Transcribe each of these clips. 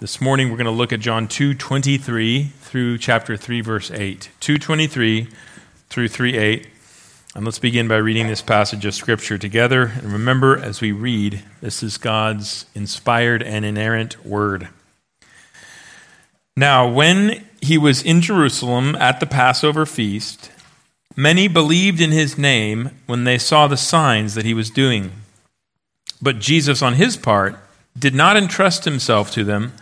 This morning we're going to look at John 2:23 through chapter 3 verse 8. 2:23 through 3:8. And let's begin by reading this passage of scripture together. And remember as we read, this is God's inspired and inerrant word. Now, when he was in Jerusalem at the Passover feast, many believed in his name when they saw the signs that he was doing. But Jesus on his part did not entrust himself to them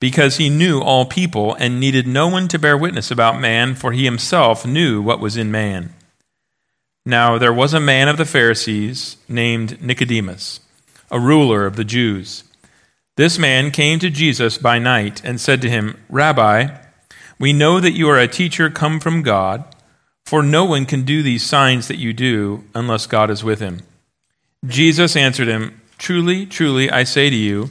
because he knew all people and needed no one to bear witness about man, for he himself knew what was in man. Now there was a man of the Pharisees named Nicodemus, a ruler of the Jews. This man came to Jesus by night and said to him, Rabbi, we know that you are a teacher come from God, for no one can do these signs that you do unless God is with him. Jesus answered him, Truly, truly, I say to you,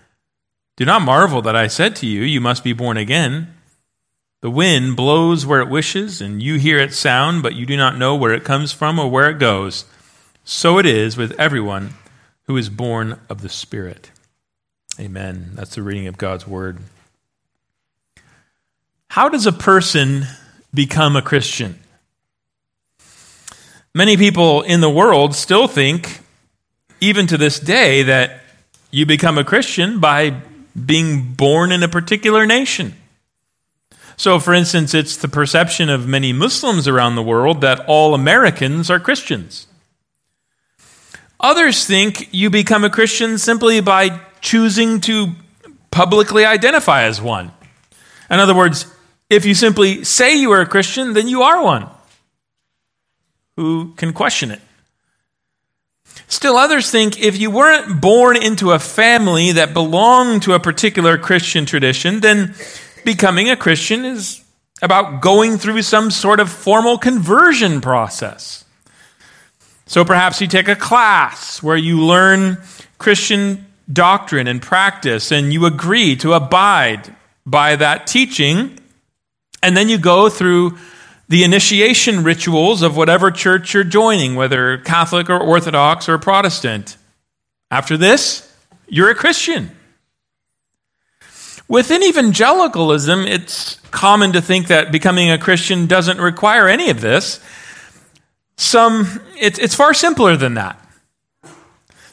Do not marvel that I said to you, You must be born again. The wind blows where it wishes, and you hear its sound, but you do not know where it comes from or where it goes. So it is with everyone who is born of the Spirit. Amen. That's the reading of God's Word. How does a person become a Christian? Many people in the world still think, even to this day, that you become a Christian by being born in a particular nation. So, for instance, it's the perception of many Muslims around the world that all Americans are Christians. Others think you become a Christian simply by choosing to publicly identify as one. In other words, if you simply say you are a Christian, then you are one. Who can question it? Still, others think if you weren't born into a family that belonged to a particular Christian tradition, then becoming a Christian is about going through some sort of formal conversion process. So perhaps you take a class where you learn Christian doctrine and practice, and you agree to abide by that teaching, and then you go through the initiation rituals of whatever church you're joining, whether Catholic or Orthodox or Protestant. After this, you're a Christian. Within evangelicalism, it's common to think that becoming a Christian doesn't require any of this. Some, it's, it's far simpler than that.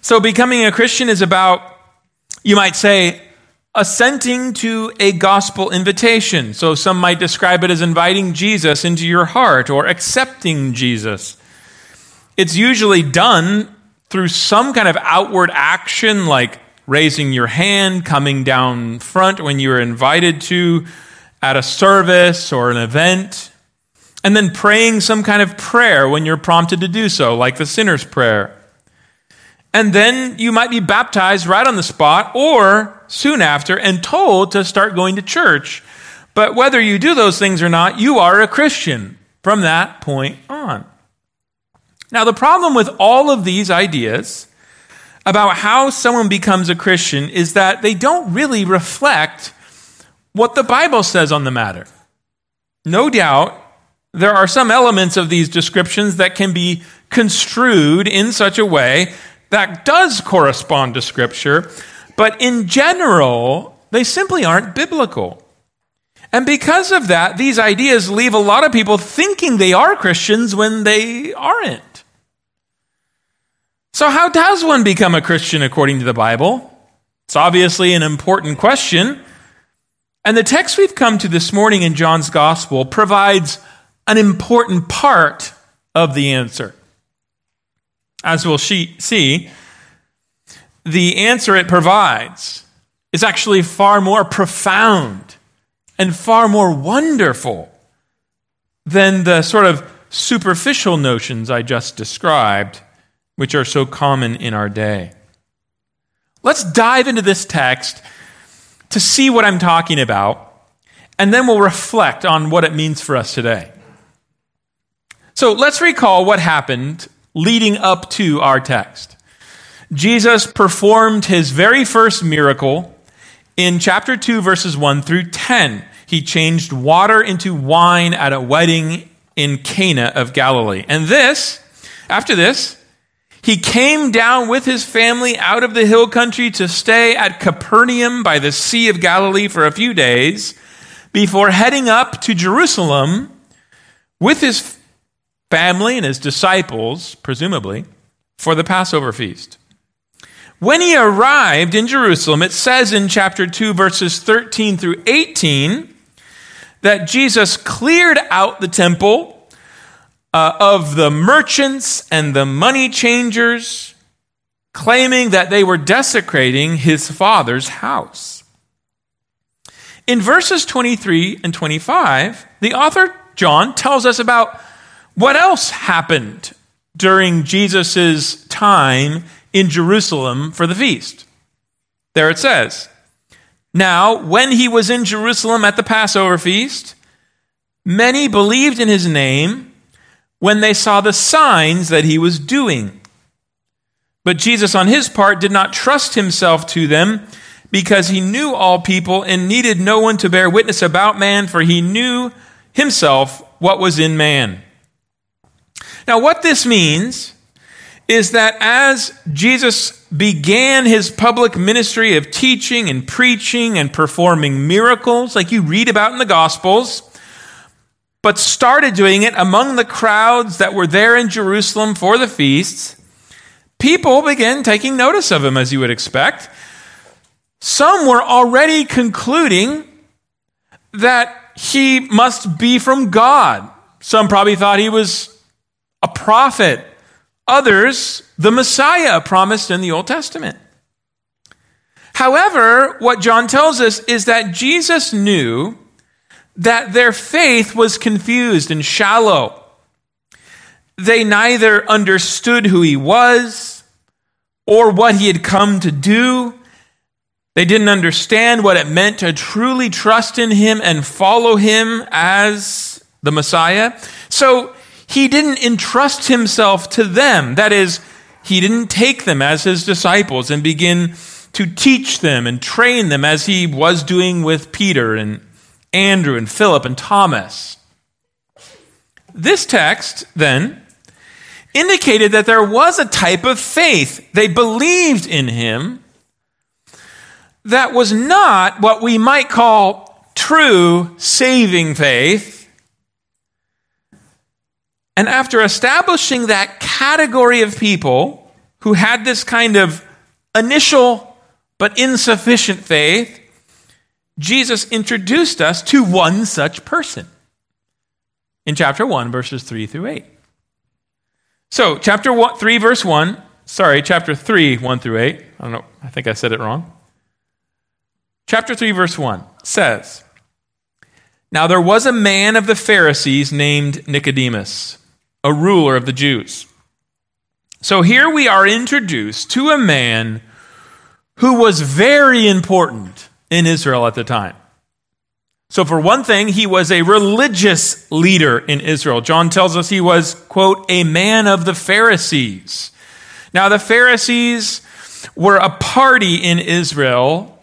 So, becoming a Christian is about, you might say, assenting to a gospel invitation. So some might describe it as inviting Jesus into your heart or accepting Jesus. It's usually done through some kind of outward action like raising your hand, coming down front when you're invited to at a service or an event, and then praying some kind of prayer when you're prompted to do so, like the sinner's prayer. And then you might be baptized right on the spot or soon after and told to start going to church. But whether you do those things or not, you are a Christian from that point on. Now, the problem with all of these ideas about how someone becomes a Christian is that they don't really reflect what the Bible says on the matter. No doubt, there are some elements of these descriptions that can be construed in such a way that does correspond to Scripture, but in general, they simply aren't biblical. And because of that, these ideas leave a lot of people thinking they are Christians when they aren't. So, how does one become a Christian according to the Bible? It's obviously an important question. And the text we've come to this morning in John's Gospel provides an important part of the answer. As we'll see, the answer it provides is actually far more profound and far more wonderful than the sort of superficial notions I just described, which are so common in our day. Let's dive into this text to see what I'm talking about and then we'll reflect on what it means for us today. So let's recall what happened leading up to our text. Jesus performed his very first miracle in chapter 2, verses 1 through 10. He changed water into wine at a wedding in Cana of Galilee. And this, after this, he came down with his family out of the hill country to stay at Capernaum by the Sea of Galilee for a few days before heading up to Jerusalem with his family and his disciples, presumably, for the Passover feast. When he arrived in Jerusalem, it says in chapter 2, verses 13 through 18, that Jesus cleared out the temple uh, of the merchants and the money changers, claiming that they were desecrating his father's house. In verses 23 and 25, the author John tells us about what else happened during Jesus' time in Jerusalem for the feast. There it says, Now, when he was in Jerusalem at the Passover feast, many believed in his name when they saw the signs that he was doing. But Jesus, on his part, did not trust himself to them because he knew all people and needed no one to bear witness about man, for he knew himself what was in man. Now, what this means is that as Jesus began his public ministry of teaching and preaching and performing miracles, like you read about in the Gospels, but started doing it among the crowds that were there in Jerusalem for the feasts, people began taking notice of him, as you would expect. Some were already concluding that he must be from God. Some probably thought he was a prophet others the Messiah promised in the Old Testament. However, what John tells us is that Jesus knew that their faith was confused and shallow. They neither understood who he was or what he had come to do. They didn't understand what it meant to truly trust in him and follow him as the Messiah. So he didn't entrust himself to them. That is, he didn't take them as his disciples and begin to teach them and train them as he was doing with Peter and Andrew and Philip and Thomas. This text, then, indicated that there was a type of faith. They believed in him that was not what we might call true saving faith and after establishing that category of people who had this kind of initial but insufficient faith, Jesus introduced us to one such person in chapter 1, verses 3 through 8. So, chapter one, 3, verse 1, sorry, chapter 3, 1 through 8. I don't know, I think I said it wrong. Chapter 3, verse 1 says, Now there was a man of the Pharisees named Nicodemus a ruler of the Jews. So here we are introduced to a man who was very important in Israel at the time. So, for one thing, he was a religious leader in Israel. John tells us he was, quote, a man of the Pharisees. Now, the Pharisees were a party in Israel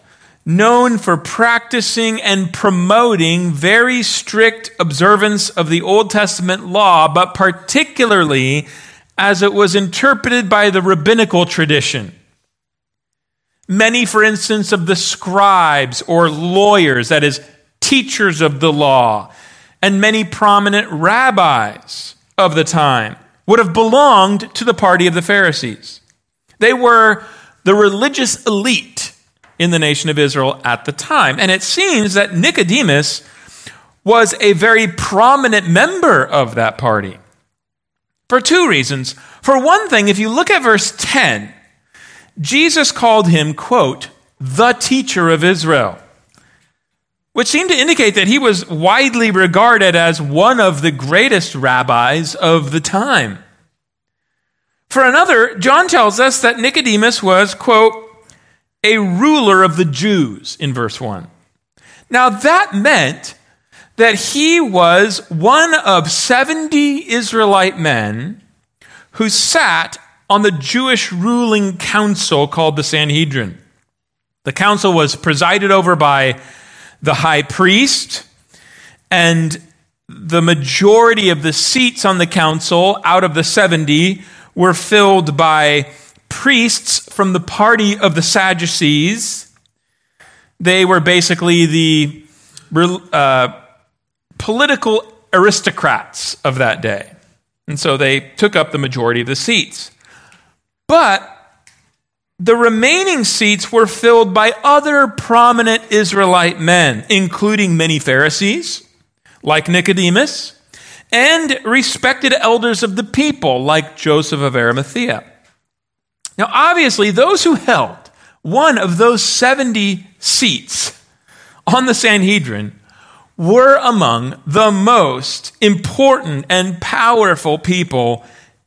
known for practicing and promoting very strict observance of the Old Testament law, but particularly as it was interpreted by the rabbinical tradition. Many, for instance, of the scribes or lawyers, that is, teachers of the law, and many prominent rabbis of the time would have belonged to the party of the Pharisees. They were the religious elite in the nation of Israel at the time. And it seems that Nicodemus was a very prominent member of that party for two reasons. For one thing, if you look at verse 10, Jesus called him, quote, the teacher of Israel, which seemed to indicate that he was widely regarded as one of the greatest rabbis of the time. For another, John tells us that Nicodemus was, quote, a ruler of the Jews in verse 1. Now, that meant that he was one of 70 Israelite men who sat on the Jewish ruling council called the Sanhedrin. The council was presided over by the high priest, and the majority of the seats on the council out of the 70 were filled by priests from the party of the Sadducees. They were basically the uh, political aristocrats of that day. And so they took up the majority of the seats. But the remaining seats were filled by other prominent Israelite men, including many Pharisees, like Nicodemus, and respected elders of the people, like Joseph of Arimathea. Now, obviously, those who held one of those 70 seats on the Sanhedrin were among the most important and powerful people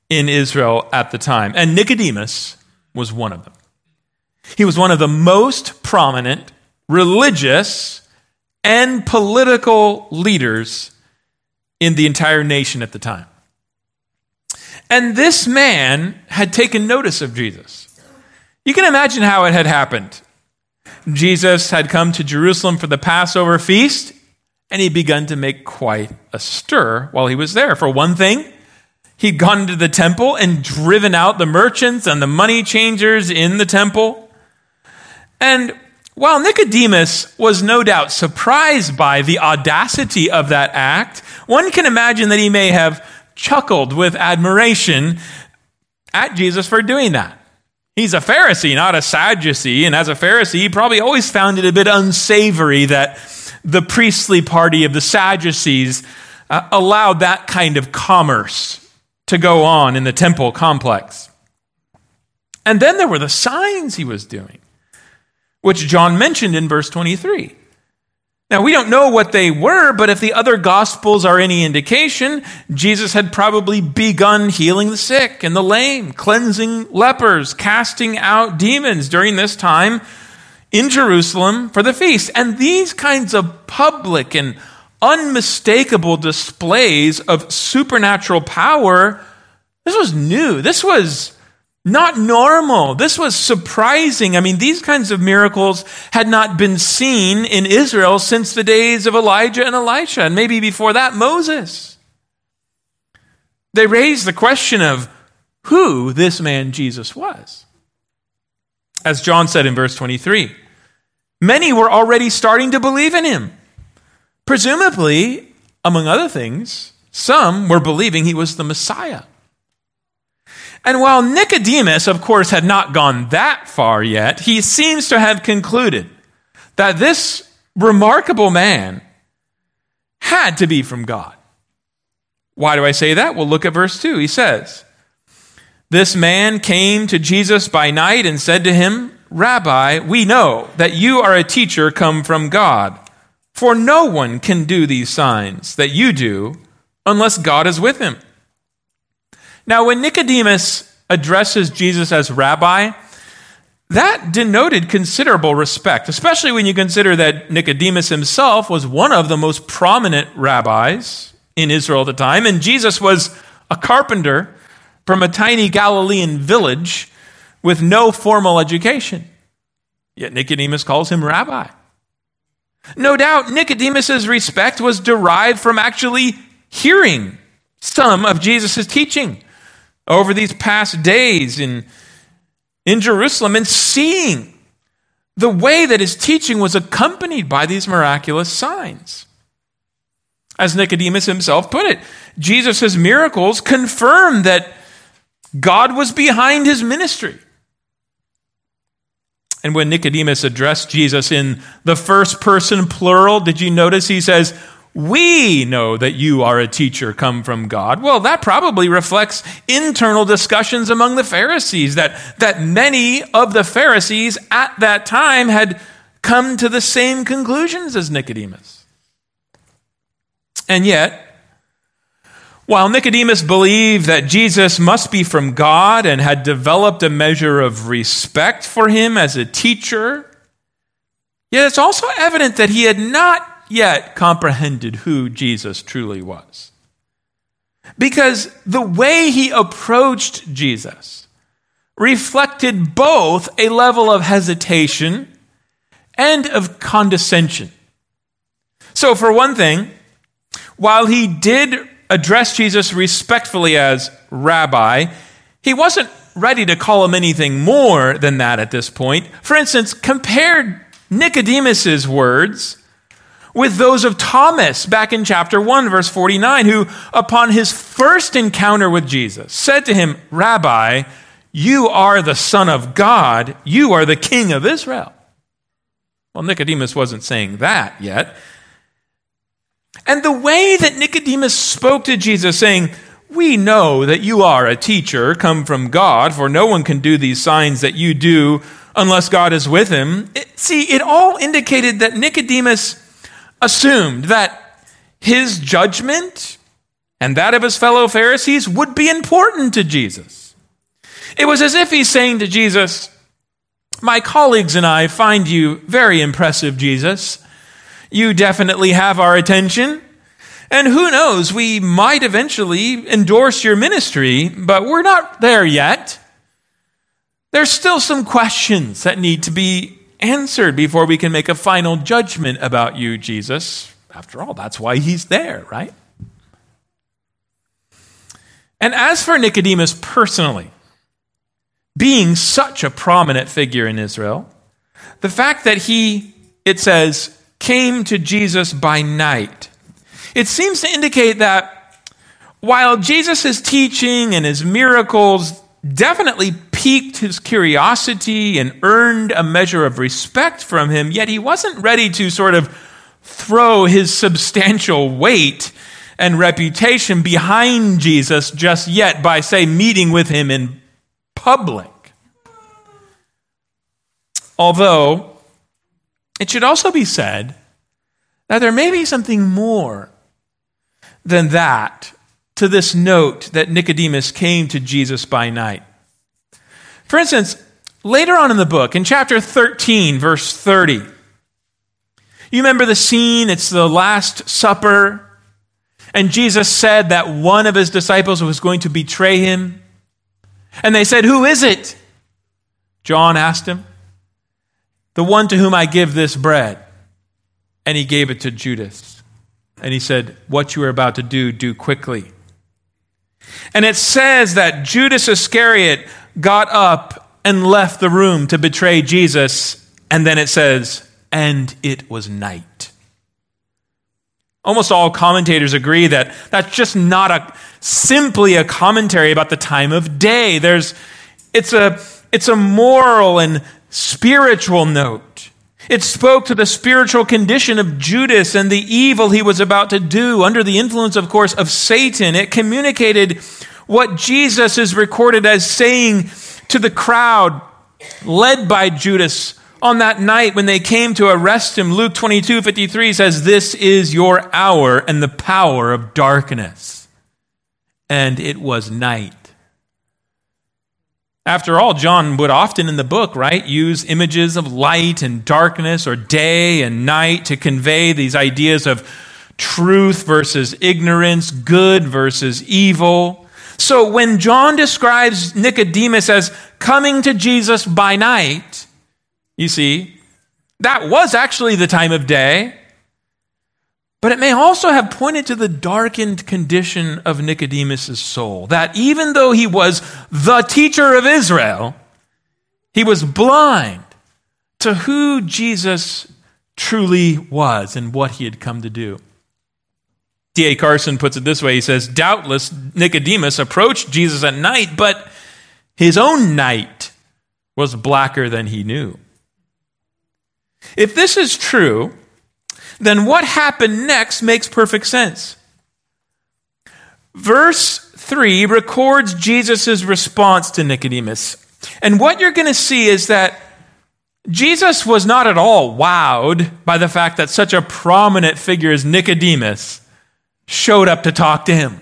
in Israel at the time. And Nicodemus was one of them. He was one of the most prominent religious and political leaders in the entire nation at the time. And this man had taken notice of Jesus. You can imagine how it had happened. Jesus had come to Jerusalem for the Passover feast, and he'd begun to make quite a stir while he was there. For one thing, he'd gone into the temple and driven out the merchants and the money changers in the temple. And while Nicodemus was no doubt surprised by the audacity of that act, one can imagine that he may have chuckled with admiration at Jesus for doing that. He's a Pharisee, not a Sadducee, and as a Pharisee, he probably always found it a bit unsavory that the priestly party of the Sadducees uh, allowed that kind of commerce to go on in the temple complex. And then there were the signs he was doing, which John mentioned in verse 23. Now, we don't know what they were, but if the other gospels are any indication, Jesus had probably begun healing the sick and the lame, cleansing lepers, casting out demons during this time in Jerusalem for the feast. And these kinds of public and unmistakable displays of supernatural power, this was new. This was not normal. This was surprising. I mean, these kinds of miracles had not been seen in Israel since the days of Elijah and Elisha, and maybe before that, Moses. They raised the question of who this man Jesus was. As John said in verse 23, many were already starting to believe in him. Presumably, among other things, some were believing he was the Messiah. And while Nicodemus, of course, had not gone that far yet, he seems to have concluded that this remarkable man had to be from God. Why do I say that? Well, look at verse 2. He says, This man came to Jesus by night and said to him, Rabbi, we know that you are a teacher come from God, for no one can do these signs that you do unless God is with him. Now, when Nicodemus addresses Jesus as rabbi, that denoted considerable respect, especially when you consider that Nicodemus himself was one of the most prominent rabbis in Israel at the time, and Jesus was a carpenter from a tiny Galilean village with no formal education. Yet Nicodemus calls him rabbi. No doubt Nicodemus's respect was derived from actually hearing some of Jesus' teaching over these past days in, in Jerusalem and seeing the way that his teaching was accompanied by these miraculous signs. As Nicodemus himself put it, Jesus' miracles confirm that God was behind his ministry. And when Nicodemus addressed Jesus in the first person plural, did you notice he says, we know that you are a teacher come from God. Well, that probably reflects internal discussions among the Pharisees, that, that many of the Pharisees at that time had come to the same conclusions as Nicodemus. And yet, while Nicodemus believed that Jesus must be from God and had developed a measure of respect for him as a teacher, yet it's also evident that he had not yet comprehended who Jesus truly was. Because the way he approached Jesus reflected both a level of hesitation and of condescension. So, for one thing, while he did address Jesus respectfully as rabbi, he wasn't ready to call him anything more than that at this point. For instance, compared Nicodemus's words with those of Thomas back in chapter 1 verse 49 who upon his first encounter with Jesus said to him, "Rabbi, you are the son of God, you are the king of Israel." Well, Nicodemus wasn't saying that yet. And the way that Nicodemus spoke to Jesus saying, we know that you are a teacher come from God, for no one can do these signs that you do unless God is with him. It, see, it all indicated that Nicodemus assumed that his judgment and that of his fellow Pharisees would be important to Jesus. It was as if he's saying to Jesus, My colleagues and I find you very impressive, Jesus. You definitely have our attention. And who knows, we might eventually endorse your ministry, but we're not there yet. There's still some questions that need to be answered before we can make a final judgment about you, Jesus. After all, that's why he's there, right? And as for Nicodemus personally, being such a prominent figure in Israel, the fact that he, it says, came to Jesus by night it seems to indicate that while Jesus' teaching and his miracles definitely piqued his curiosity and earned a measure of respect from him, yet he wasn't ready to sort of throw his substantial weight and reputation behind Jesus just yet by, say, meeting with him in public. Although, it should also be said that there may be something more than that to this note that Nicodemus came to Jesus by night. For instance, later on in the book, in chapter 13, verse 30, you remember the scene? It's the Last Supper. And Jesus said that one of his disciples was going to betray him. And they said, Who is it? John asked him. The one to whom I give this bread. And he gave it to Judas. And he said, What you are about to do, do quickly. And it says that Judas Iscariot got up and left the room to betray Jesus. And then it says, And it was night. Almost all commentators agree that that's just not a simply a commentary about the time of day. There's it's a it's a moral and spiritual note. It spoke to the spiritual condition of Judas and the evil he was about to do under the influence, of course, of Satan. It communicated what Jesus is recorded as saying to the crowd led by Judas on that night when they came to arrest him. Luke 22 53 says, This is your hour and the power of darkness. And it was night. After all, John would often in the book, right, use images of light and darkness or day and night to convey these ideas of truth versus ignorance, good versus evil. So when John describes Nicodemus as coming to Jesus by night, you see, that was actually the time of day. But it may also have pointed to the darkened condition of Nicodemus' soul. That even though he was the teacher of Israel, he was blind to who Jesus truly was and what he had come to do. D.A. Carson puts it this way he says, Doubtless Nicodemus approached Jesus at night, but his own night was blacker than he knew. If this is true, then what happened next makes perfect sense. Verse 3 records Jesus' response to Nicodemus. And what you're going to see is that Jesus was not at all wowed by the fact that such a prominent figure as Nicodemus showed up to talk to him.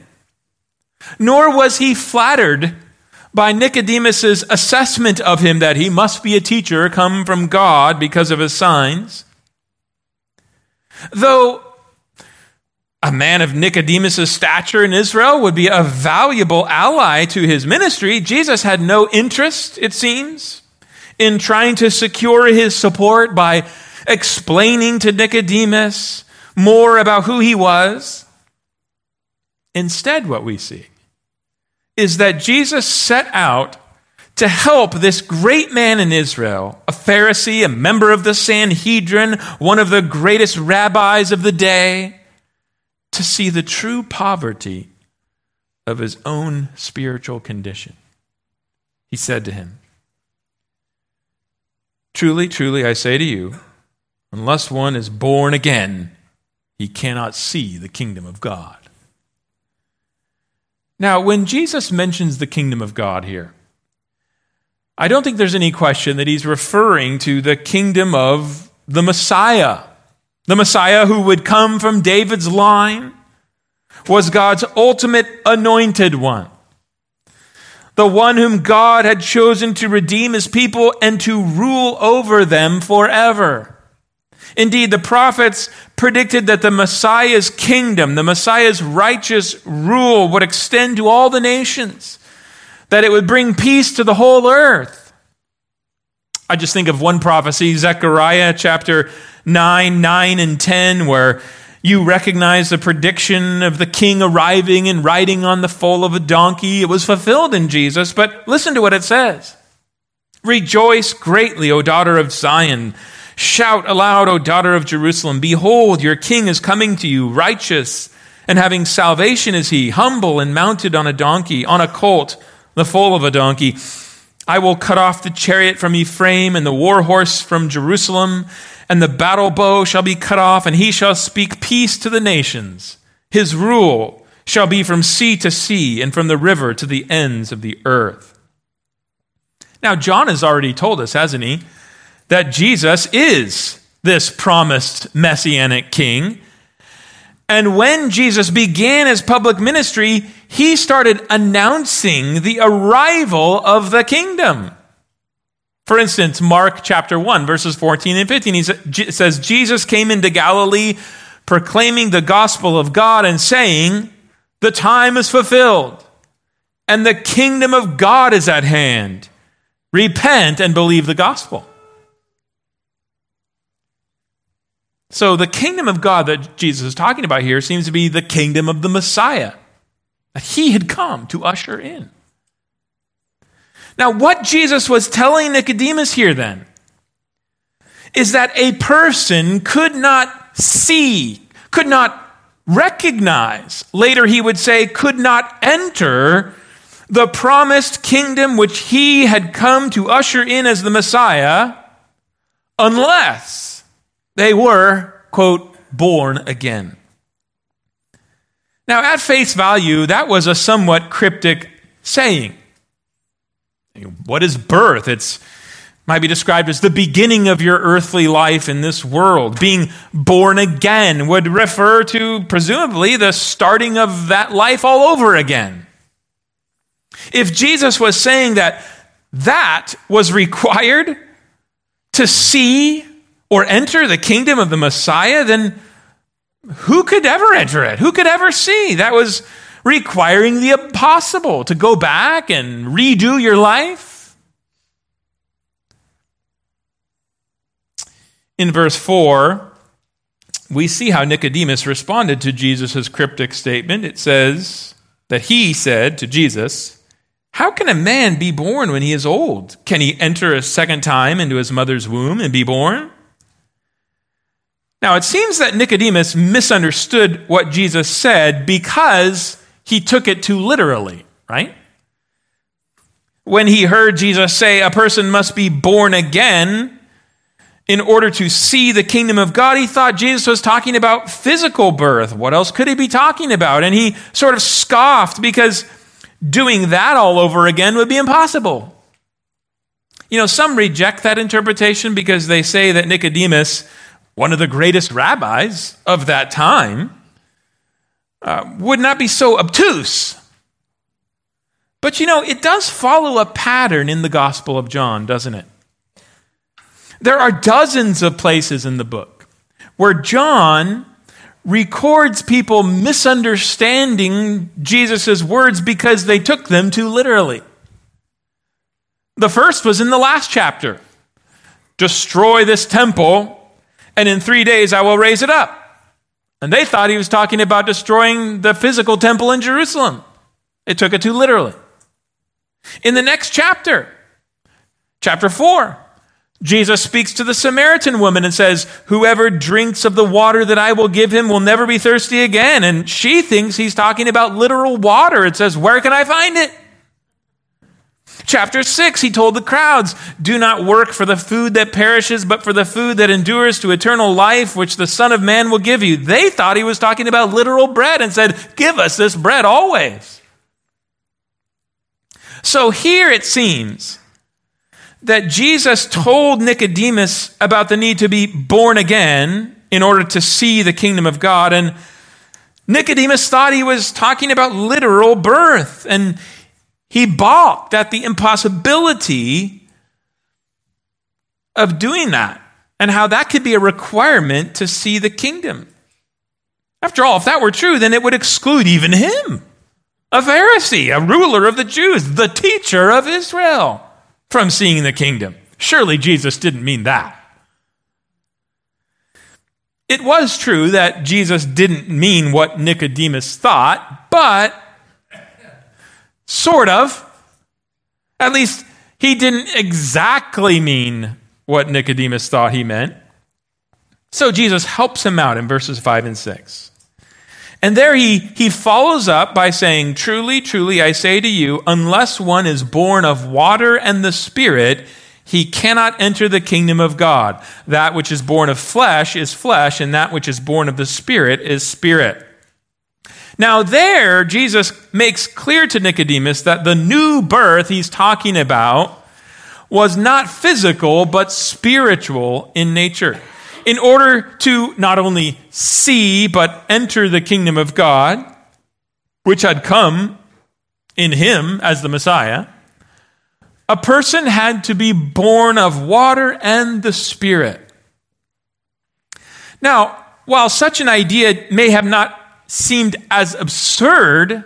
Nor was he flattered by Nicodemus's assessment of him that he must be a teacher come from God because of his signs. Though a man of Nicodemus' stature in Israel would be a valuable ally to his ministry. Jesus had no interest, it seems, in trying to secure his support by explaining to Nicodemus more about who he was. Instead, what we see is that Jesus set out to help this great man in Israel, a Pharisee, a member of the Sanhedrin, one of the greatest rabbis of the day, to see the true poverty of his own spiritual condition. He said to him, Truly, truly, I say to you, unless one is born again, he cannot see the kingdom of God. Now, when Jesus mentions the kingdom of God here, I don't think there's any question that he's referring to the kingdom of the Messiah. The Messiah who would come from David's line was God's ultimate anointed one. The one whom God had chosen to redeem his people and to rule over them forever. Indeed, the prophets predicted that the Messiah's kingdom, the Messiah's righteous rule, would extend to all the nations, that it would bring peace to the whole earth. I just think of one prophecy, Zechariah chapter 9, 9, and 10, where you recognize the prediction of the king arriving and riding on the foal of a donkey. It was fulfilled in Jesus, but listen to what it says Rejoice greatly, O daughter of Zion. Shout aloud, O daughter of Jerusalem. Behold, your king is coming to you, righteous and having salvation is he, humble and mounted on a donkey, on a colt, the foal of a donkey. I will cut off the chariot from Ephraim and the war horse from Jerusalem, and the battle bow shall be cut off, and he shall speak peace to the nations. His rule shall be from sea to sea and from the river to the ends of the earth. Now, John has already told us, hasn't he? that Jesus is this promised messianic king. And when Jesus began his public ministry, he started announcing the arrival of the kingdom. For instance, Mark chapter 1, verses 14 and 15, he says, Jesus came into Galilee proclaiming the gospel of God and saying, The time is fulfilled, and the kingdom of God is at hand. Repent and believe the gospel. So, the kingdom of God that Jesus is talking about here seems to be the kingdom of the Messiah that he had come to usher in. Now, what Jesus was telling Nicodemus here then is that a person could not see, could not recognize, later he would say, could not enter the promised kingdom which he had come to usher in as the Messiah unless they were, quote, born again. Now, at face value, that was a somewhat cryptic saying. What is birth? It's might be described as the beginning of your earthly life in this world. Being born again would refer to, presumably, the starting of that life all over again. If Jesus was saying that that was required to see or enter the kingdom of the Messiah, then who could ever enter it? Who could ever see? That was requiring the impossible to go back and redo your life. In verse 4, we see how Nicodemus responded to Jesus' cryptic statement. It says that he said to Jesus, How can a man be born when he is old? Can he enter a second time into his mother's womb and be born? Now, it seems that Nicodemus misunderstood what Jesus said because he took it too literally, right? When he heard Jesus say a person must be born again in order to see the kingdom of God, he thought Jesus was talking about physical birth. What else could he be talking about? And he sort of scoffed because doing that all over again would be impossible. You know, some reject that interpretation because they say that Nicodemus one of the greatest rabbis of that time, uh, would not be so obtuse. But you know, it does follow a pattern in the Gospel of John, doesn't it? There are dozens of places in the book where John records people misunderstanding Jesus' words because they took them too literally. The first was in the last chapter destroy this temple, and in three days I will raise it up. And they thought he was talking about destroying the physical temple in Jerusalem. It took it too literally. In the next chapter, chapter 4, Jesus speaks to the Samaritan woman and says, Whoever drinks of the water that I will give him will never be thirsty again. And she thinks he's talking about literal water. It says, Where can I find it? Chapter 6, he told the crowds, Do not work for the food that perishes, but for the food that endures to eternal life, which the Son of Man will give you. They thought he was talking about literal bread and said, Give us this bread always. So here it seems that Jesus told Nicodemus about the need to be born again in order to see the kingdom of God. And Nicodemus thought he was talking about literal birth. And he balked at the impossibility of doing that and how that could be a requirement to see the kingdom. After all, if that were true, then it would exclude even him, a Pharisee, a ruler of the Jews, the teacher of Israel, from seeing the kingdom. Surely Jesus didn't mean that. It was true that Jesus didn't mean what Nicodemus thought, but Sort of. At least he didn't exactly mean what Nicodemus thought he meant. So Jesus helps him out in verses 5 and 6. And there he, he follows up by saying, Truly, truly, I say to you, unless one is born of water and the Spirit, he cannot enter the kingdom of God. That which is born of flesh is flesh, and that which is born of the Spirit is spirit. Now, there, Jesus makes clear to Nicodemus that the new birth he's talking about was not physical, but spiritual in nature. In order to not only see, but enter the kingdom of God, which had come in him as the Messiah, a person had to be born of water and the Spirit. Now, while such an idea may have not seemed as absurd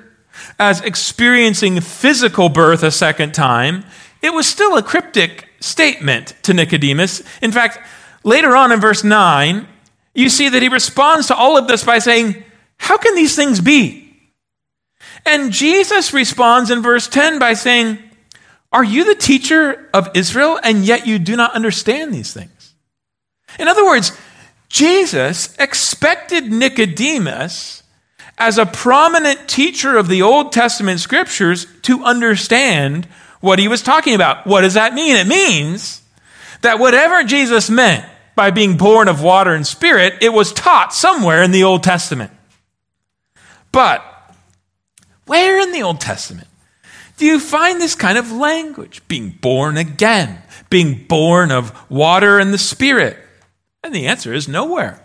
as experiencing physical birth a second time, it was still a cryptic statement to Nicodemus. In fact, later on in verse 9, you see that he responds to all of this by saying, How can these things be? And Jesus responds in verse 10 by saying, Are you the teacher of Israel, and yet you do not understand these things? In other words, Jesus expected Nicodemus as a prominent teacher of the Old Testament scriptures to understand what he was talking about. What does that mean? It means that whatever Jesus meant by being born of water and spirit, it was taught somewhere in the Old Testament. But where in the Old Testament do you find this kind of language? Being born again, being born of water and the spirit? And the answer is nowhere.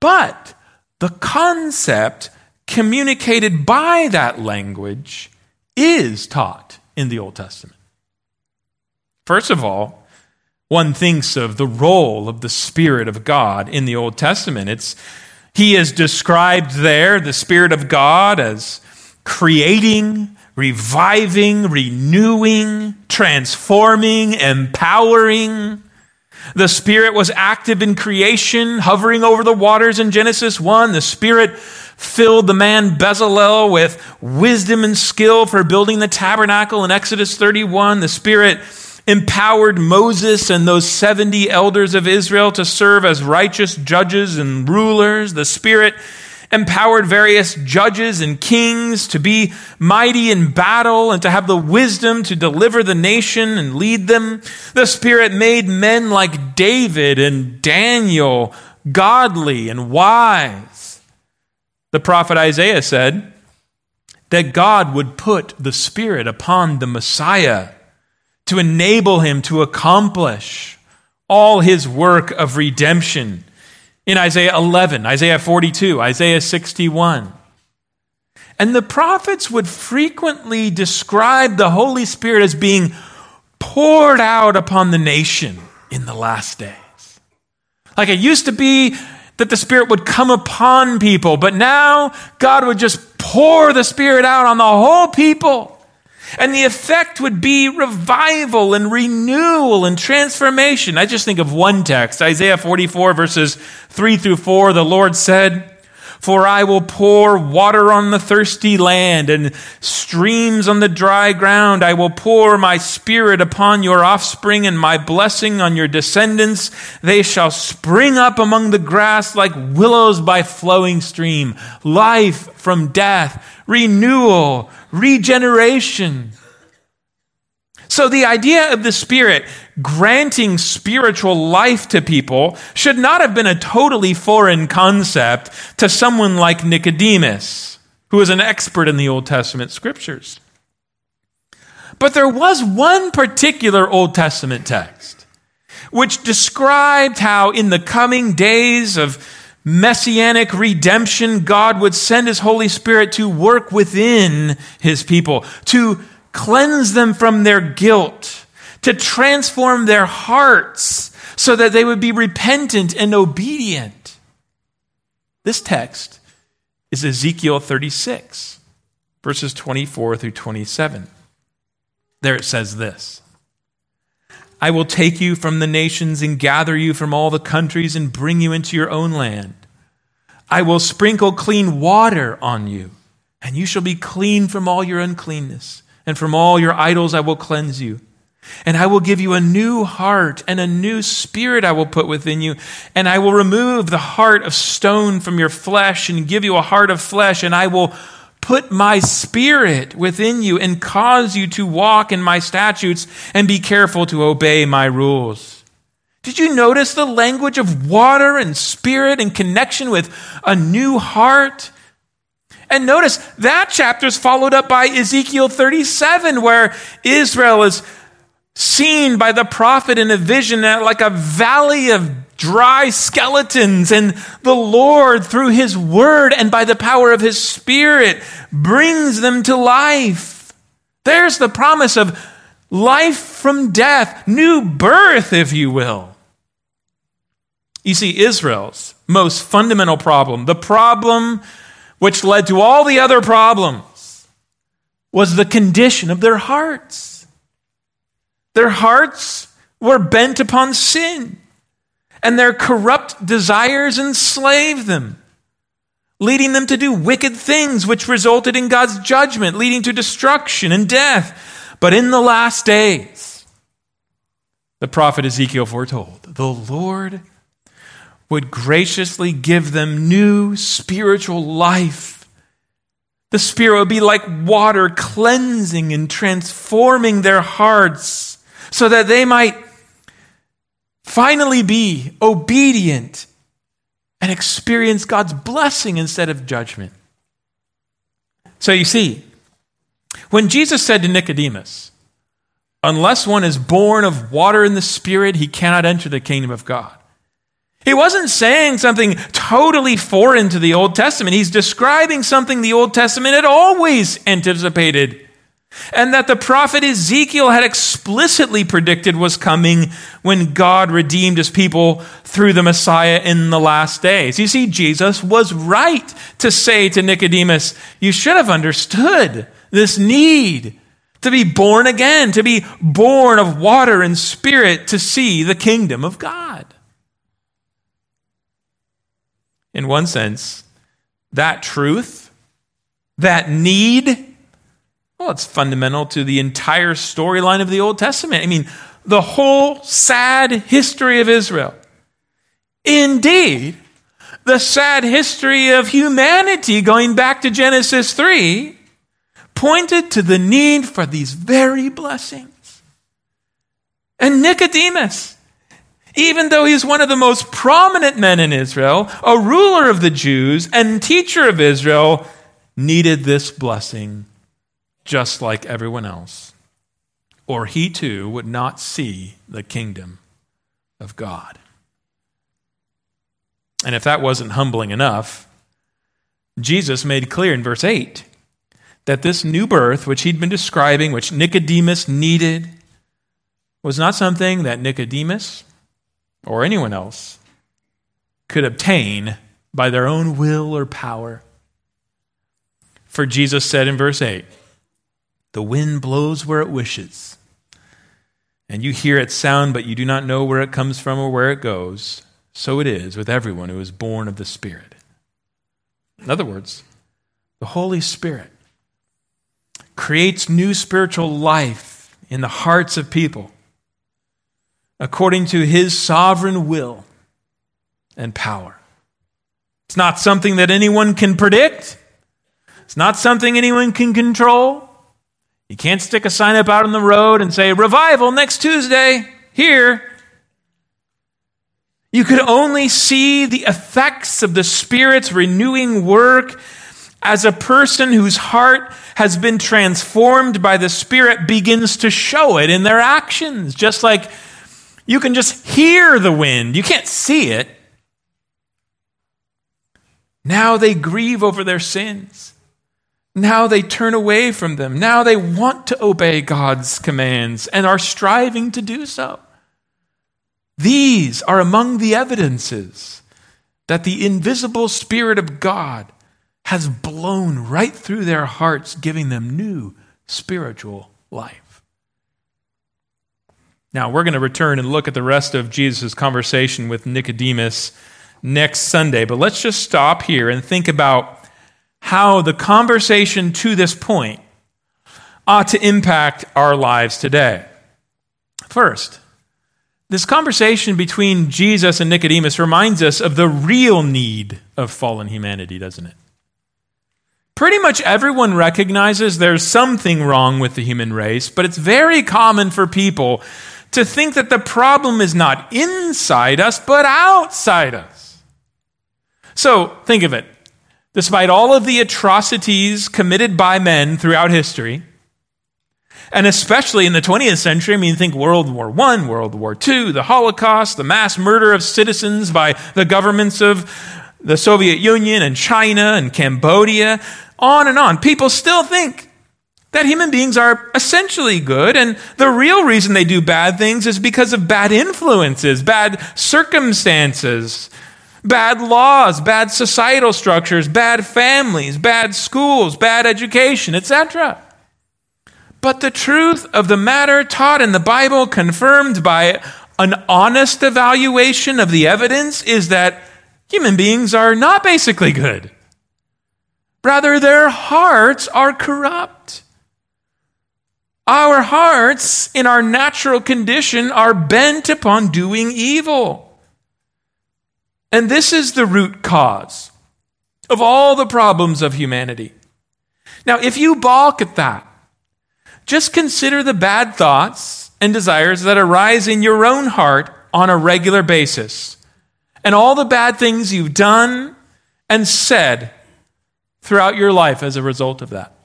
But the concept communicated by that language is taught in the Old Testament. First of all, one thinks of the role of the Spirit of God in the Old Testament. It's, he is described there, the Spirit of God, as creating, reviving, renewing, transforming, empowering, the Spirit was active in creation, hovering over the waters in Genesis 1. The Spirit filled the man Bezalel with wisdom and skill for building the tabernacle in Exodus 31. The Spirit empowered Moses and those 70 elders of Israel to serve as righteous judges and rulers. The Spirit empowered various judges and kings to be mighty in battle and to have the wisdom to deliver the nation and lead them. The Spirit made men like David and Daniel godly and wise. The prophet Isaiah said that God would put the Spirit upon the Messiah to enable him to accomplish all his work of redemption in Isaiah 11, Isaiah 42, Isaiah 61. And the prophets would frequently describe the Holy Spirit as being poured out upon the nation in the last days. Like it used to be, that the Spirit would come upon people, but now God would just pour the Spirit out on the whole people. And the effect would be revival and renewal and transformation. I just think of one text, Isaiah 44, verses 3 through 4. The Lord said, for I will pour water on the thirsty land and streams on the dry ground. I will pour my spirit upon your offspring and my blessing on your descendants. They shall spring up among the grass like willows by flowing stream. Life from death, renewal, regeneration. So the idea of the Spirit granting spiritual life to people should not have been a totally foreign concept to someone like Nicodemus, who was an expert in the Old Testament scriptures. But there was one particular Old Testament text which described how in the coming days of messianic redemption, God would send his Holy Spirit to work within his people, to cleanse them from their guilt, to transform their hearts so that they would be repentant and obedient. This text is Ezekiel 36, verses 24 through 27. There it says this I will take you from the nations and gather you from all the countries and bring you into your own land. I will sprinkle clean water on you, and you shall be clean from all your uncleanness and from all your idols I will cleanse you. And I will give you a new heart and a new spirit I will put within you. And I will remove the heart of stone from your flesh and give you a heart of flesh. And I will put my spirit within you and cause you to walk in my statutes and be careful to obey my rules. Did you notice the language of water and spirit in connection with a new heart? And notice that chapter is followed up by Ezekiel 37, where Israel is seen by the prophet in a vision like a valley of dry skeletons. And the Lord, through his word and by the power of his spirit, brings them to life. There's the promise of life from death, new birth, if you will. You see, Israel's most fundamental problem, the problem which led to all the other problems, was the condition of their hearts. Their hearts were bent upon sin, and their corrupt desires enslaved them, leading them to do wicked things, which resulted in God's judgment, leading to destruction and death. But in the last days, the prophet Ezekiel foretold, the Lord would graciously give them new spiritual life. The Spirit would be like water cleansing and transforming their hearts so that they might finally be obedient and experience God's blessing instead of judgment. So you see, when Jesus said to Nicodemus, Unless one is born of water and the Spirit, he cannot enter the kingdom of God. He wasn't saying something totally foreign to the Old Testament. He's describing something the Old Testament had always anticipated and that the prophet Ezekiel had explicitly predicted was coming when God redeemed his people through the Messiah in the last days. You see, Jesus was right to say to Nicodemus, You should have understood this need to be born again, to be born of water and spirit, to see the kingdom of God in one sense, that truth, that need, well, it's fundamental to the entire storyline of the Old Testament. I mean, the whole sad history of Israel. Indeed, the sad history of humanity going back to Genesis 3 pointed to the need for these very blessings. And Nicodemus, even though he's one of the most prominent men in Israel, a ruler of the Jews, and teacher of Israel, needed this blessing just like everyone else, or he too would not see the kingdom of God. And if that wasn't humbling enough, Jesus made clear in verse 8 that this new birth, which he'd been describing, which Nicodemus needed, was not something that Nicodemus or anyone else could obtain by their own will or power. For Jesus said in verse 8, The wind blows where it wishes, and you hear its sound, but you do not know where it comes from or where it goes. So it is with everyone who is born of the Spirit. In other words, the Holy Spirit creates new spiritual life in the hearts of people according to his sovereign will and power. It's not something that anyone can predict. It's not something anyone can control. You can't stick a sign up out on the road and say, Revival next Tuesday, here. You could only see the effects of the Spirit's renewing work as a person whose heart has been transformed by the Spirit begins to show it in their actions. Just like you can just hear the wind, you can't see it. Now they grieve over their sins. Now they turn away from them. Now they want to obey God's commands and are striving to do so. These are among the evidences that the invisible Spirit of God has blown right through their hearts, giving them new spiritual life. Now, we're going to return and look at the rest of Jesus' conversation with Nicodemus next Sunday, but let's just stop here and think about how the conversation to this point ought to impact our lives today. First, this conversation between Jesus and Nicodemus reminds us of the real need of fallen humanity, doesn't it? Pretty much everyone recognizes there's something wrong with the human race, but it's very common for people to think that the problem is not inside us, but outside us. So think of it. Despite all of the atrocities committed by men throughout history, and especially in the 20th century, I mean, think World War I, World War II, the Holocaust, the mass murder of citizens by the governments of the Soviet Union and China and Cambodia, on and on. People still think that human beings are essentially good, and the real reason they do bad things is because of bad influences, bad circumstances, bad laws, bad societal structures, bad families, bad schools, bad education, etc. But the truth of the matter taught in the Bible, confirmed by an honest evaluation of the evidence, is that human beings are not basically good. Rather, their hearts are corrupt. Our hearts, in our natural condition, are bent upon doing evil. And this is the root cause of all the problems of humanity. Now, if you balk at that, just consider the bad thoughts and desires that arise in your own heart on a regular basis, and all the bad things you've done and said throughout your life as a result of that.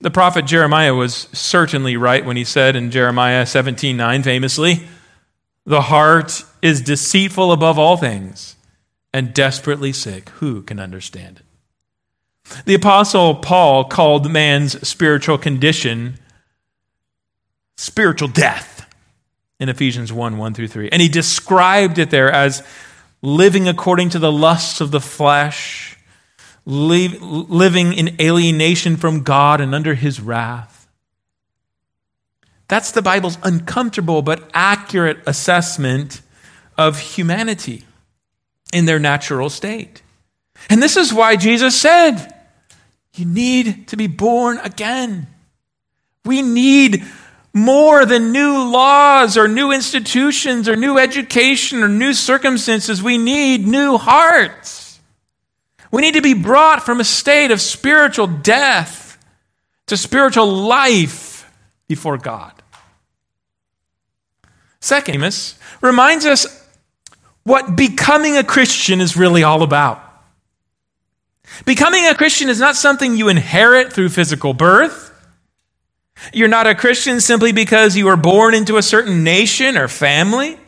The prophet Jeremiah was certainly right when he said in Jeremiah 17:9 famously, "The heart is deceitful above all things and desperately sick. Who can understand it?" The apostle Paul called man's spiritual condition spiritual death in Ephesians 1 1 through 3. And he described it there as living according to the lusts of the flesh living in alienation from God and under his wrath. That's the Bible's uncomfortable but accurate assessment of humanity in their natural state. And this is why Jesus said, You need to be born again. We need more than new laws or new institutions or new education or new circumstances. We need new hearts. We need to be brought from a state of spiritual death to spiritual life before God. Second, Amos reminds us what becoming a Christian is really all about. Becoming a Christian is not something you inherit through physical birth. You're not a Christian simply because you were born into a certain nation or family.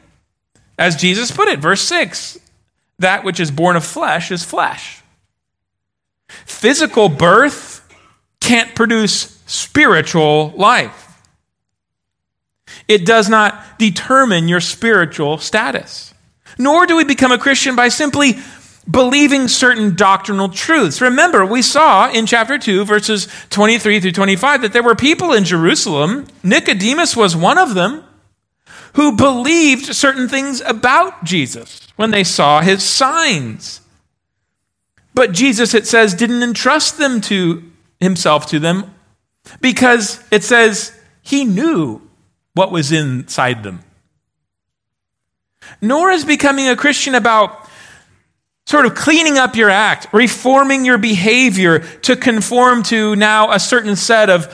As Jesus put it, verse 6 that which is born of flesh is flesh. Physical birth can't produce spiritual life. It does not determine your spiritual status. Nor do we become a Christian by simply believing certain doctrinal truths. Remember, we saw in chapter 2, verses 23 through 25, that there were people in Jerusalem, Nicodemus was one of them, who believed certain things about Jesus when they saw his signs. But Jesus, it says, didn't entrust them to himself to them because it says he knew what was inside them. Nor is becoming a Christian about sort of cleaning up your act, reforming your behavior to conform to now a certain set of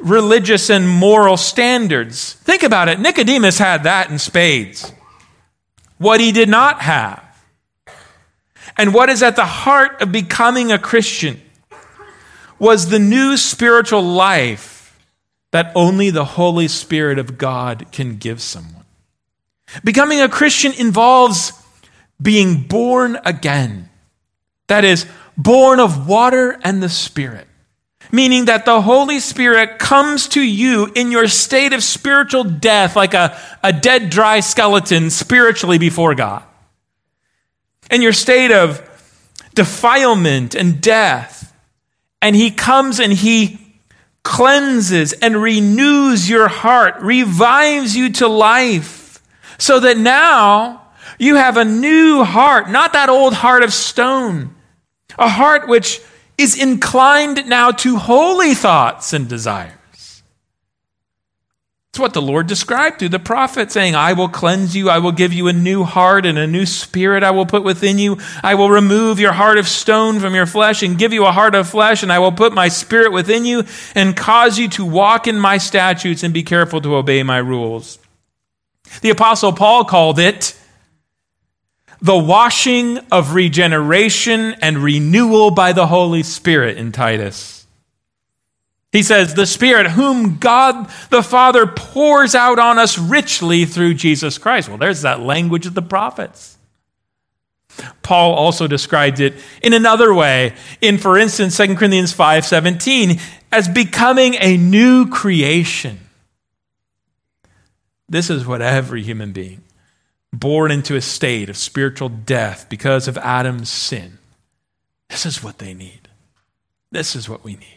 religious and moral standards. Think about it. Nicodemus had that in spades. What he did not have. And what is at the heart of becoming a Christian was the new spiritual life that only the Holy Spirit of God can give someone. Becoming a Christian involves being born again. That is, born of water and the Spirit. Meaning that the Holy Spirit comes to you in your state of spiritual death, like a, a dead, dry skeleton spiritually before God. In your state of defilement and death. And He comes and He cleanses and renews your heart, revives you to life, so that now you have a new heart, not that old heart of stone, a heart which is inclined now to holy thoughts and desires. It's what the Lord described through the prophet, saying, I will cleanse you, I will give you a new heart and a new spirit I will put within you. I will remove your heart of stone from your flesh and give you a heart of flesh, and I will put my spirit within you and cause you to walk in my statutes and be careful to obey my rules. The Apostle Paul called it the washing of regeneration and renewal by the Holy Spirit in Titus. He says, The Spirit, whom God the Father pours out on us richly through Jesus Christ. Well, there's that language of the prophets. Paul also describes it in another way in, for instance, 2 Corinthians 5:17, as becoming a new creation. This is what every human being born into a state of spiritual death because of Adam's sin. This is what they need. This is what we need.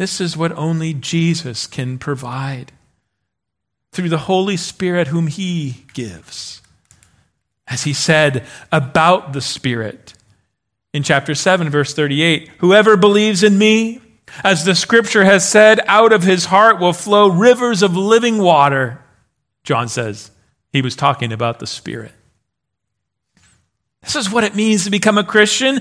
This is what only Jesus can provide through the Holy Spirit, whom He gives. As He said about the Spirit in chapter 7, verse 38 Whoever believes in me, as the scripture has said, out of his heart will flow rivers of living water, John says. He was talking about the Spirit. This is what it means to become a Christian.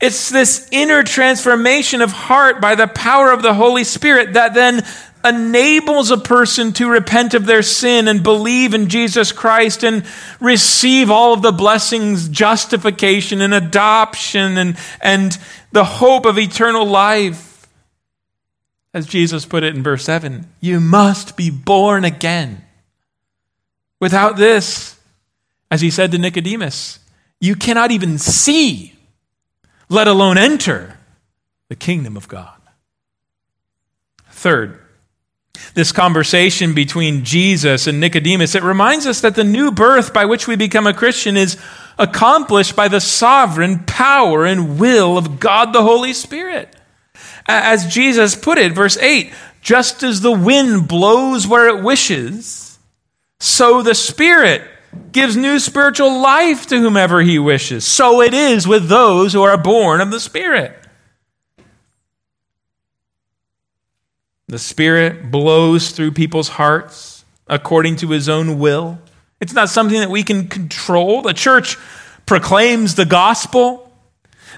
It's this inner transformation of heart by the power of the Holy Spirit that then enables a person to repent of their sin and believe in Jesus Christ and receive all of the blessings, justification and adoption and, and the hope of eternal life. As Jesus put it in verse 7, you must be born again. Without this, as he said to Nicodemus, you cannot even see, let alone enter the kingdom of God. Third, this conversation between Jesus and Nicodemus, it reminds us that the new birth by which we become a Christian is accomplished by the sovereign power and will of God the Holy Spirit. As Jesus put it, verse 8, just as the wind blows where it wishes, so the Spirit gives new spiritual life to whomever He wishes. So it is with those who are born of the Spirit. The Spirit blows through people's hearts according to His own will. It's not something that we can control. The church proclaims the gospel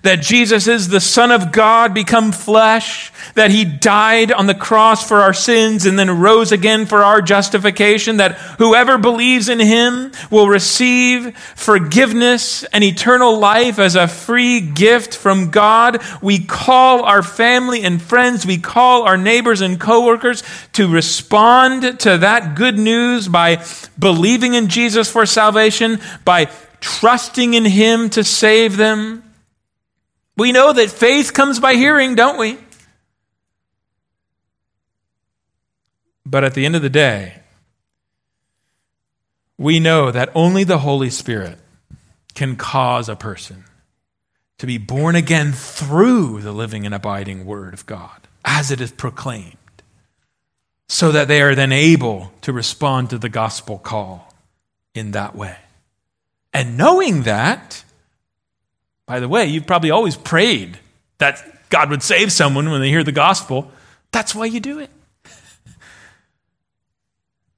that Jesus is the Son of God become flesh, that he died on the cross for our sins and then rose again for our justification, that whoever believes in him will receive forgiveness and eternal life as a free gift from God. We call our family and friends, we call our neighbors and coworkers to respond to that good news by believing in Jesus for salvation, by trusting in him to save them we know that faith comes by hearing, don't we? But at the end of the day, we know that only the Holy Spirit can cause a person to be born again through the living and abiding Word of God as it is proclaimed, so that they are then able to respond to the gospel call in that way. And knowing that, by the way, you've probably always prayed that God would save someone when they hear the gospel. That's why you do it.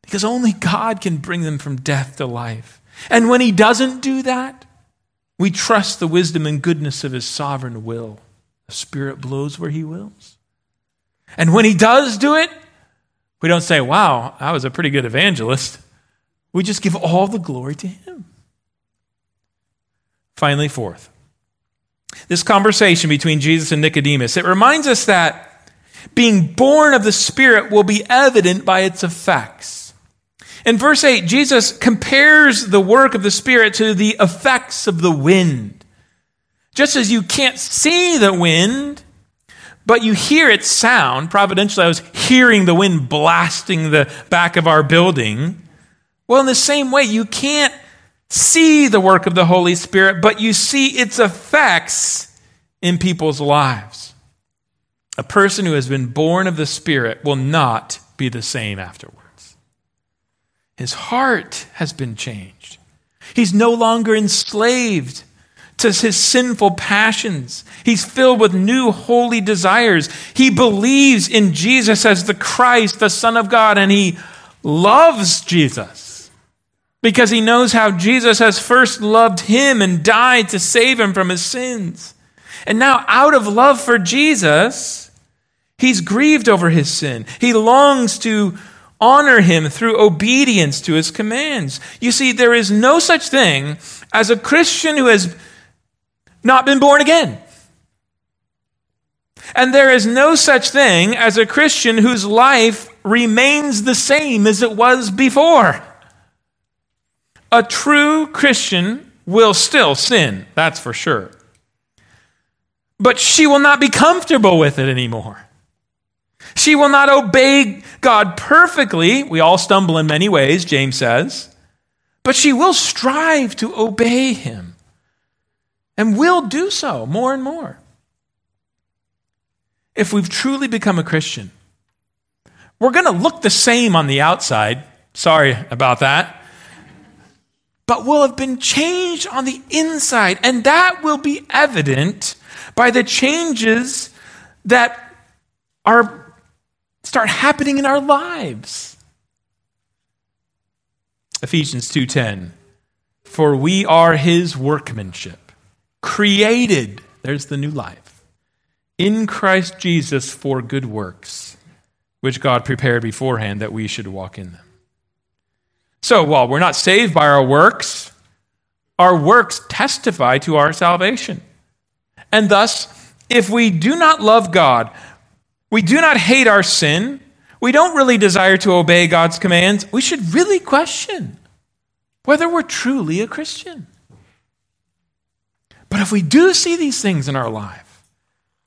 because only God can bring them from death to life. And when He doesn't do that, we trust the wisdom and goodness of His sovereign will. The Spirit blows where He wills. And when He does do it, we don't say, wow, I was a pretty good evangelist. We just give all the glory to Him. Finally, fourth, this conversation between Jesus and Nicodemus, it reminds us that being born of the Spirit will be evident by its effects. In verse 8, Jesus compares the work of the Spirit to the effects of the wind. Just as you can't see the wind, but you hear its sound. Providentially, I was hearing the wind blasting the back of our building. Well, in the same way, you can't see the work of the Holy Spirit, but you see its effects in people's lives. A person who has been born of the Spirit will not be the same afterwards. His heart has been changed. He's no longer enslaved to his sinful passions. He's filled with new holy desires. He believes in Jesus as the Christ, the Son of God, and he loves Jesus because he knows how Jesus has first loved him and died to save him from his sins. And now, out of love for Jesus, he's grieved over his sin. He longs to honor him through obedience to his commands. You see, there is no such thing as a Christian who has not been born again. And there is no such thing as a Christian whose life remains the same as it was before. A true Christian will still sin, that's for sure. But she will not be comfortable with it anymore. She will not obey God perfectly. We all stumble in many ways, James says. But she will strive to obey him and will do so more and more. If we've truly become a Christian, we're going to look the same on the outside. Sorry about that but will have been changed on the inside. And that will be evident by the changes that are start happening in our lives. Ephesians 2:10 For we are his workmanship created there's the new life in Christ Jesus for good works which God prepared beforehand that we should walk in them. So while we're not saved by our works, our works testify to our salvation. And thus, if we do not love God, we do not hate our sin, we don't really desire to obey God's commands, we should really question whether we're truly a Christian. But if we do see these things in our life,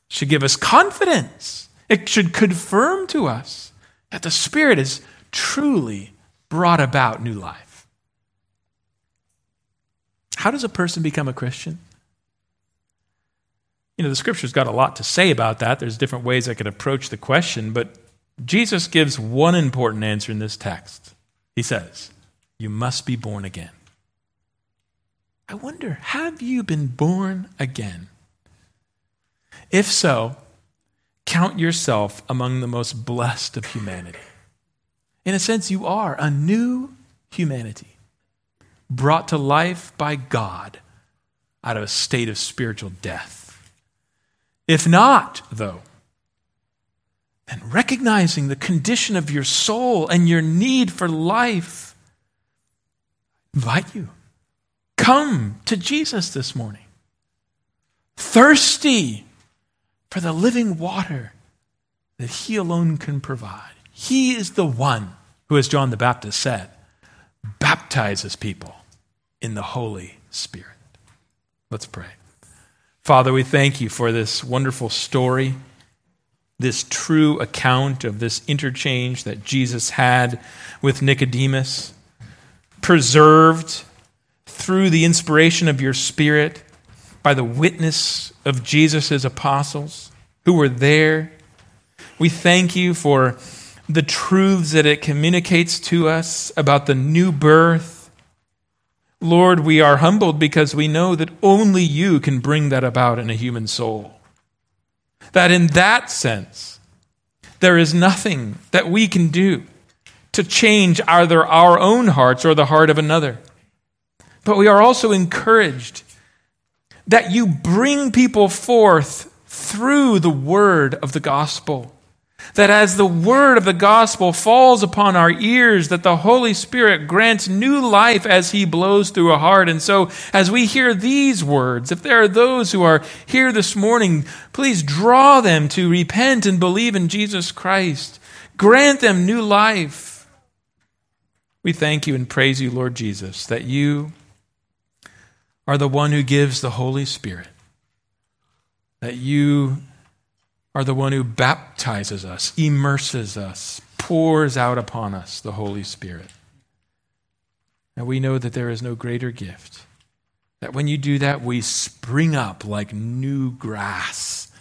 it should give us confidence. It should confirm to us that the Spirit is truly brought about new life. How does a person become a Christian? You know, the scripture's got a lot to say about that. There's different ways I could approach the question, but Jesus gives one important answer in this text. He says, You must be born again. I wonder, have you been born again? If so, count yourself among the most blessed of humanity. In a sense, you are a new humanity brought to life by God out of a state of spiritual death. If not, though, then recognizing the condition of your soul and your need for life, invite you. Come to Jesus this morning, thirsty for the living water that He alone can provide. He is the one who, as John the Baptist said, baptizes people in the Holy Spirit. Let's pray. Father, we thank you for this wonderful story, this true account of this interchange that Jesus had with Nicodemus. preserved through the inspiration of your Spirit by the witness of Jesus' apostles who were there. We thank you for the truths that it communicates to us about the new birth. Lord, we are humbled because we know that only you can bring that about in a human soul. That in that sense, there is nothing that we can do to change either our own hearts or the heart of another. But we are also encouraged that you bring people forth through the word of the gospel. That as the word of the gospel falls upon our ears, that the Holy Spirit grants new life as he blows through a heart. And so, as we hear these words, if there are those who are here this morning, please draw them to repent and believe in Jesus Christ. Grant them new life. We thank you and praise you, Lord Jesus, that you are the one who gives the Holy Spirit, that you are the one who baptizes us, immerses us, pours out upon us the Holy Spirit. And we know that there is no greater gift. That when you do that, we spring up like new grass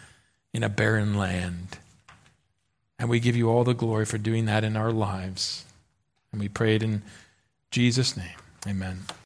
in a barren land. And we give you all the glory for doing that in our lives. And we pray it in Jesus' name. Amen.